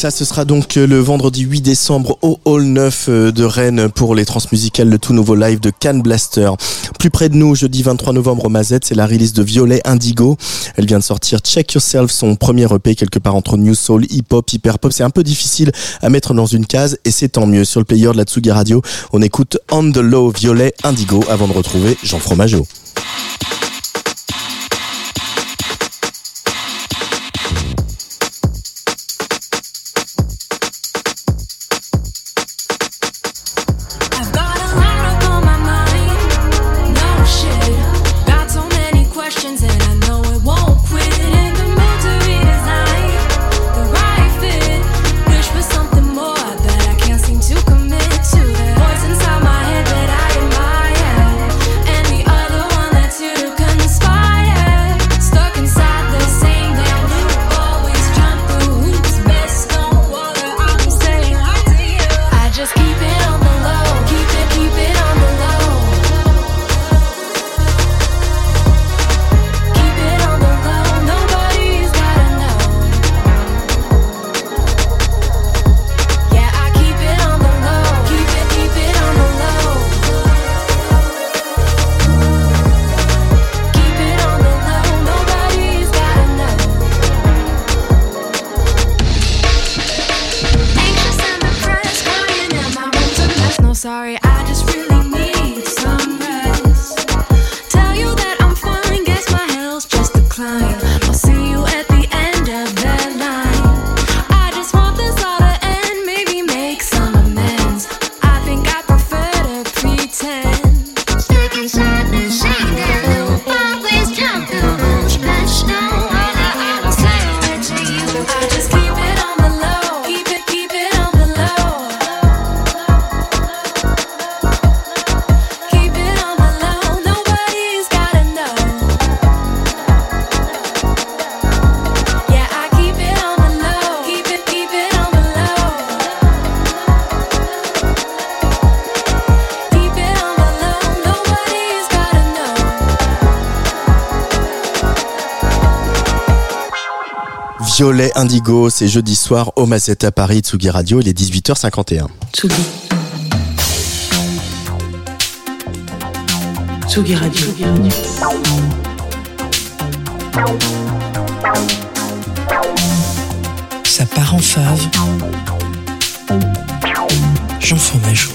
Ça, ce sera donc euh, le vendredi 8 décembre au Hall 9 euh, de Rennes pour les transmusicales, le tout nouveau live de Can Blaster. Plus près de nous, jeudi 23 novembre au Mazette, c'est la release de Violet Indigo. Elle vient de sortir Check Yourself, son premier EP quelque part entre New Soul, Hip Hop, Hyper Pop. C'est un peu difficile à mettre dans une case et c'est tant mieux. Sur le player de la Tsugi Radio, on écoute On the Low Violet Indigo avant de retrouver Jean Fromageau. Indigo, c'est jeudi soir au Mazette à Paris, Tsugi Radio, il est 18h51. Tsugi. Tsugi Radio. Ça part en fave. Jean Fromageau.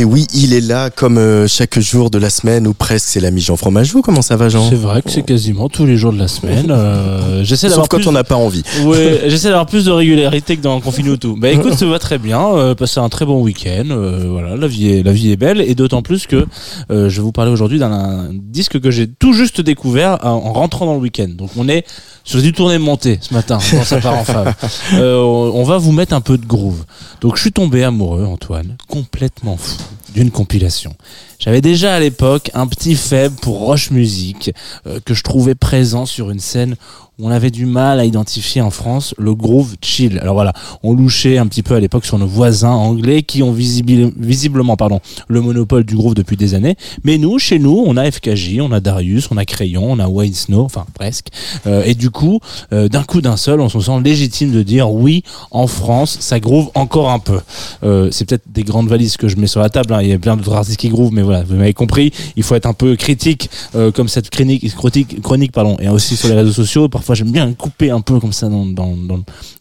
Et oui, il est là comme euh, chaque jour de la semaine ou presque, c'est l'ami Jean Fromageau. Comment ça va Jean? C'est vrai que c'est quasiment tous les jours de la semaine. Euh, j'essaie Sauf d'avoir quand plus... on n'a pas envie. Ouais, [LAUGHS] j'essaie d'avoir plus de régularité que dans Confine tout. Bah écoute, ça va très bien. Euh, passer un très bon week-end. Euh, voilà, la vie est la vie est belle et d'autant plus que je vais vous parler aujourd'hui d'un un disque que j'ai tout juste découvert en, en rentrant dans le week-end. Donc on est sur du tourné monté ce matin dans sa part en fave. [LAUGHS] On va vous mettre un peu de groove. Donc je suis tombé amoureux, Antoine, complètement fou d'une compilation. J'avais déjà à l'époque un petit faible pour Roche Music euh, que je trouvais présent sur une scène on avait du mal à identifier en France le groove chill. Alors voilà, on louchait un petit peu à l'époque sur nos voisins anglais qui ont visiblement pardon, le monopole du groove depuis des années. Mais nous, chez nous, on a FKJ, on a Darius, on a Crayon, on a Wayne Snow, enfin presque. Euh, et du coup, euh, d'un coup d'un seul, on se sent légitime de dire oui, en France, ça groove encore un peu. Euh, c'est peut-être des grandes valises que je mets sur la table. hein. Il y a plein d'autres artistes qui groove, mais voilà, vous m'avez compris. Il faut être un peu critique, comme cette chronique, chronique, chronique, pardon, et aussi sur les réseaux sociaux. Parfois, j'aime bien couper un peu comme ça dans,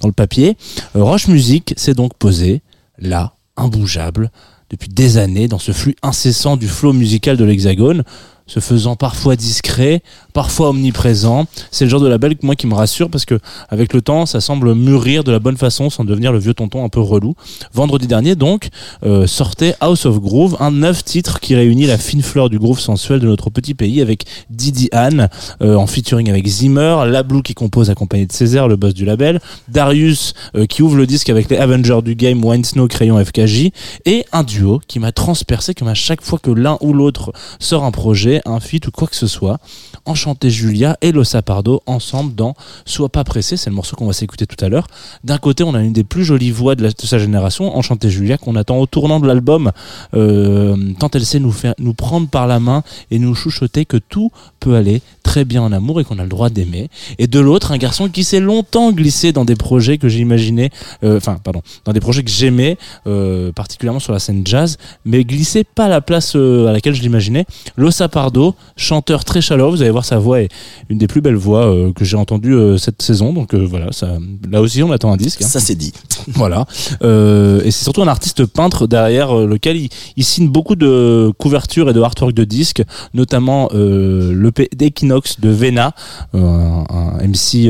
le papier. Euh, Roche Music s'est donc posé là, imbougeable, depuis des années, dans ce flux incessant du flow musical de l'Hexagone se faisant parfois discret, parfois omniprésent. C'est le genre de label que moi qui me rassure parce que avec le temps, ça semble mûrir de la bonne façon sans devenir le vieux tonton un peu relou. Vendredi dernier donc euh, sortait House of Groove, un neuf titre qui réunit la fine fleur du groove sensuel de notre petit pays avec Didi Anne euh, en featuring avec Zimmer, Lablou qui compose accompagné de Césaire, le boss du label, Darius euh, qui ouvre le disque avec les Avengers du game, Wine Snow, Crayon, FKJ et un duo qui m'a transpercé comme à chaque fois que l'un ou l'autre sort un projet un feat ou quoi que ce soit. Enchanté Julia et Losa Pardo ensemble dans Sois pas pressé, c'est le morceau qu'on va s'écouter tout à l'heure. D'un côté, on a une des plus jolies voix de, sa génération, Enchanté Julia, qu'on attend au tournant de l'album, euh, tant elle sait nous faire, nous prendre par la main et nous chuchoter que tout peut aller très bien en amour et qu'on a le droit d'aimer. Et de l'autre, un garçon qui s'est longtemps glissé dans des projets que j'imaginais, euh, enfin, pardon, dans des projets que j'aimais, euh, particulièrement sur la scène jazz, mais glissé pas à la place à laquelle je l'imaginais. Losa Pardo, chanteur très chaleureux, vous allez sa voix est une des plus belles voix euh, que j'ai entendues euh, cette saison, donc euh, voilà, ça, là aussi on attend un disque. hein. Ça c'est dit. [LAUGHS] Voilà. Et c'est surtout un artiste peintre derrière lequel il, il signe beaucoup de couvertures et de artwork de disques, notamment l'EP d'Equinox de Vena, un, un MC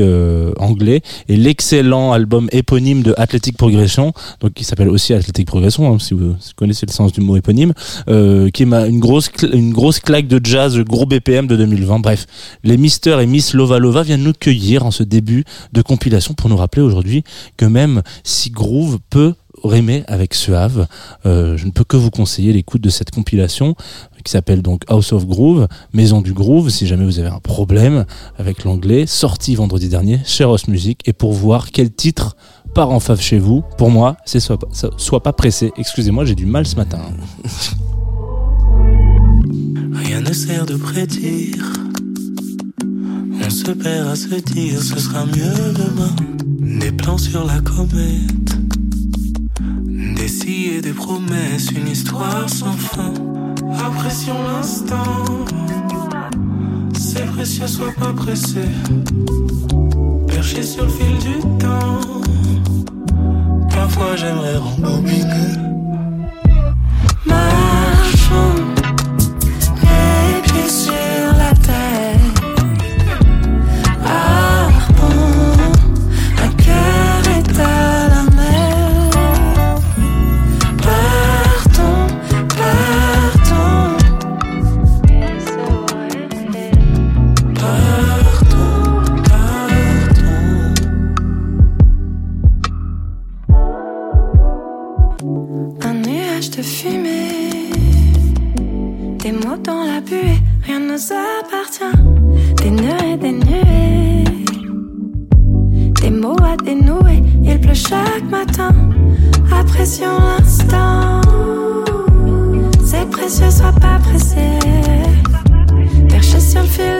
anglais, et l'excellent album éponyme de Athletic Progression, donc qui s'appelle aussi Athletic Progression, hein, si vous connaissez le sens du mot éponyme, qui est ma- une grosse une grosse claque de jazz, gros BPM de 2020. Bref, les Mister et Miss Lova Lova viennent nous cueillir en ce début de compilation pour nous rappeler aujourd'hui que même si Groove peut rimer avec Suave, euh, je ne peux que vous conseiller l'écoute de cette compilation qui s'appelle donc House of Groove, Maison du Groove, si jamais vous avez un problème avec l'anglais, sorti vendredi dernier chez Ross Music, et pour voir quel titre part en fave chez vous, pour moi, c'est soit, soit pas pressé. Excusez-moi, j'ai du mal ce matin. [LAUGHS] Rien ne sert de prédire. On se perd à se dire ce sera mieux demain. Des plans sur la comète. Des si et des promesses, une histoire sans fin. Apprécions l'instant. C'est précieux, sois pas pressé. Perché sur le fil du temps. Parfois j'aimerais rembobiner. Nous appartient. Des nœuds et des nuées, des mots à dénouer, il pleut chaque matin. Apprécions l'instant, c'est précieux, sois pas pressé. Perché sur le fil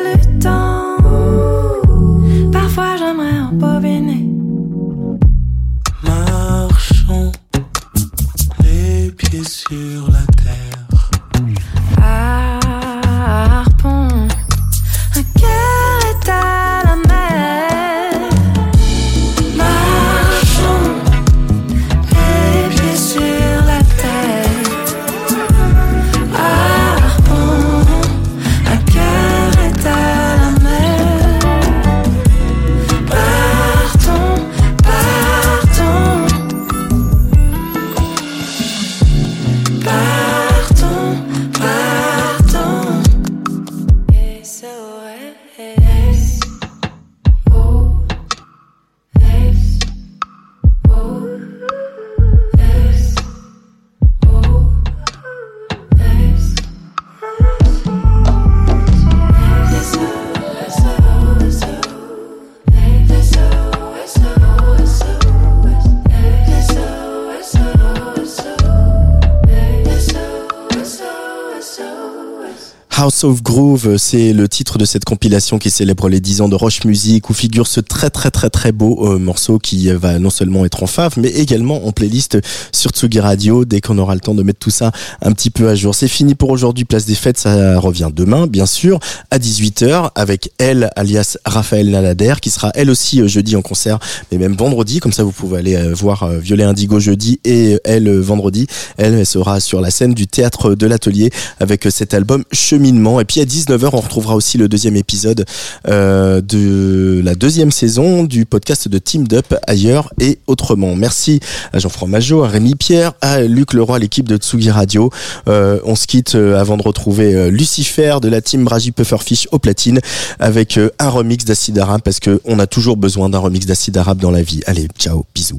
Groove, c'est le titre de cette compilation qui célèbre les 10 ans de Roche Music où figure ce très très très très beau euh, morceau qui va non seulement être en fave mais également en playlist sur Tsugi Radio dès qu'on aura le temps de mettre tout ça un petit peu à jour. C'est fini pour aujourd'hui, place des fêtes, ça revient demain bien sûr à 18h avec elle alias Raphaël Nalader qui sera elle aussi euh, jeudi en concert mais même vendredi comme ça vous pouvez aller euh, voir euh, Violet Indigo jeudi et euh, elle euh, vendredi. Elle, sera sur la scène du théâtre de l'atelier avec euh, cet album Cheminement. Et puis à 19h, on retrouvera aussi le deuxième épisode euh, de la deuxième saison du podcast de Team Up ailleurs et autrement. Merci à Jean-François Majot, à Rémi Pierre, à Luc Leroy, l'équipe de Tsugi Radio. Euh, on se quitte euh, avant de retrouver Lucifer de la team Raji Pufferfish au platine avec un remix d'Acid Arabe parce que on a toujours besoin d'un remix d'Acid Arabe dans la vie. Allez, ciao, bisous.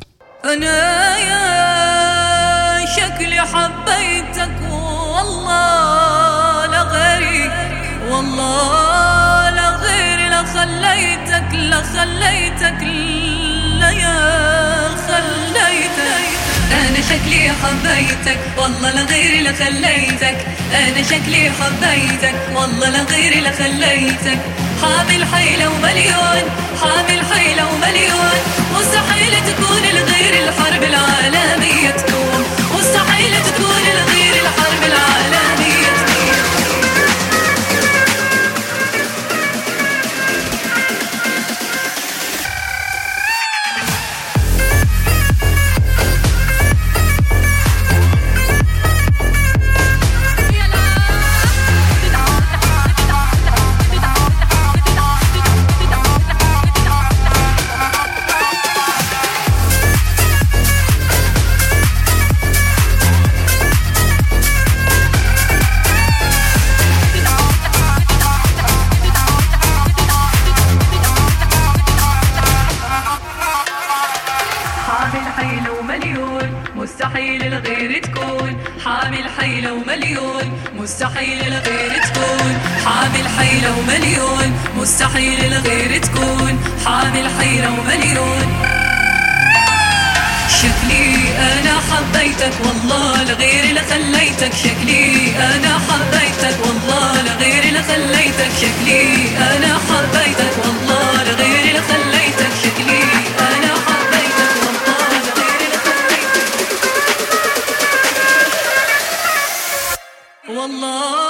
شكلي حبيتك والله لغيري لخليتك أنا شكلي حبيتك والله لغيري لخليتك حامل حيلة ومليون حامل حيلة ومليون. مستحيل تكون لغير الحرب العالمية تكون. مستحيل تكون لغير الحرب العالمية حيلة ومليون مستحيل الغير تكون. حامل حيلة ومليون مستحيل الغير تكون. حامل حيلة ومليون. شكلي أنا حبيتك والله لغيري لخليتك شكلي أنا حبيتك والله لغيري لخليتك شكلي أنا حبيتك والله لغيري لخليتك شكلي أنا والله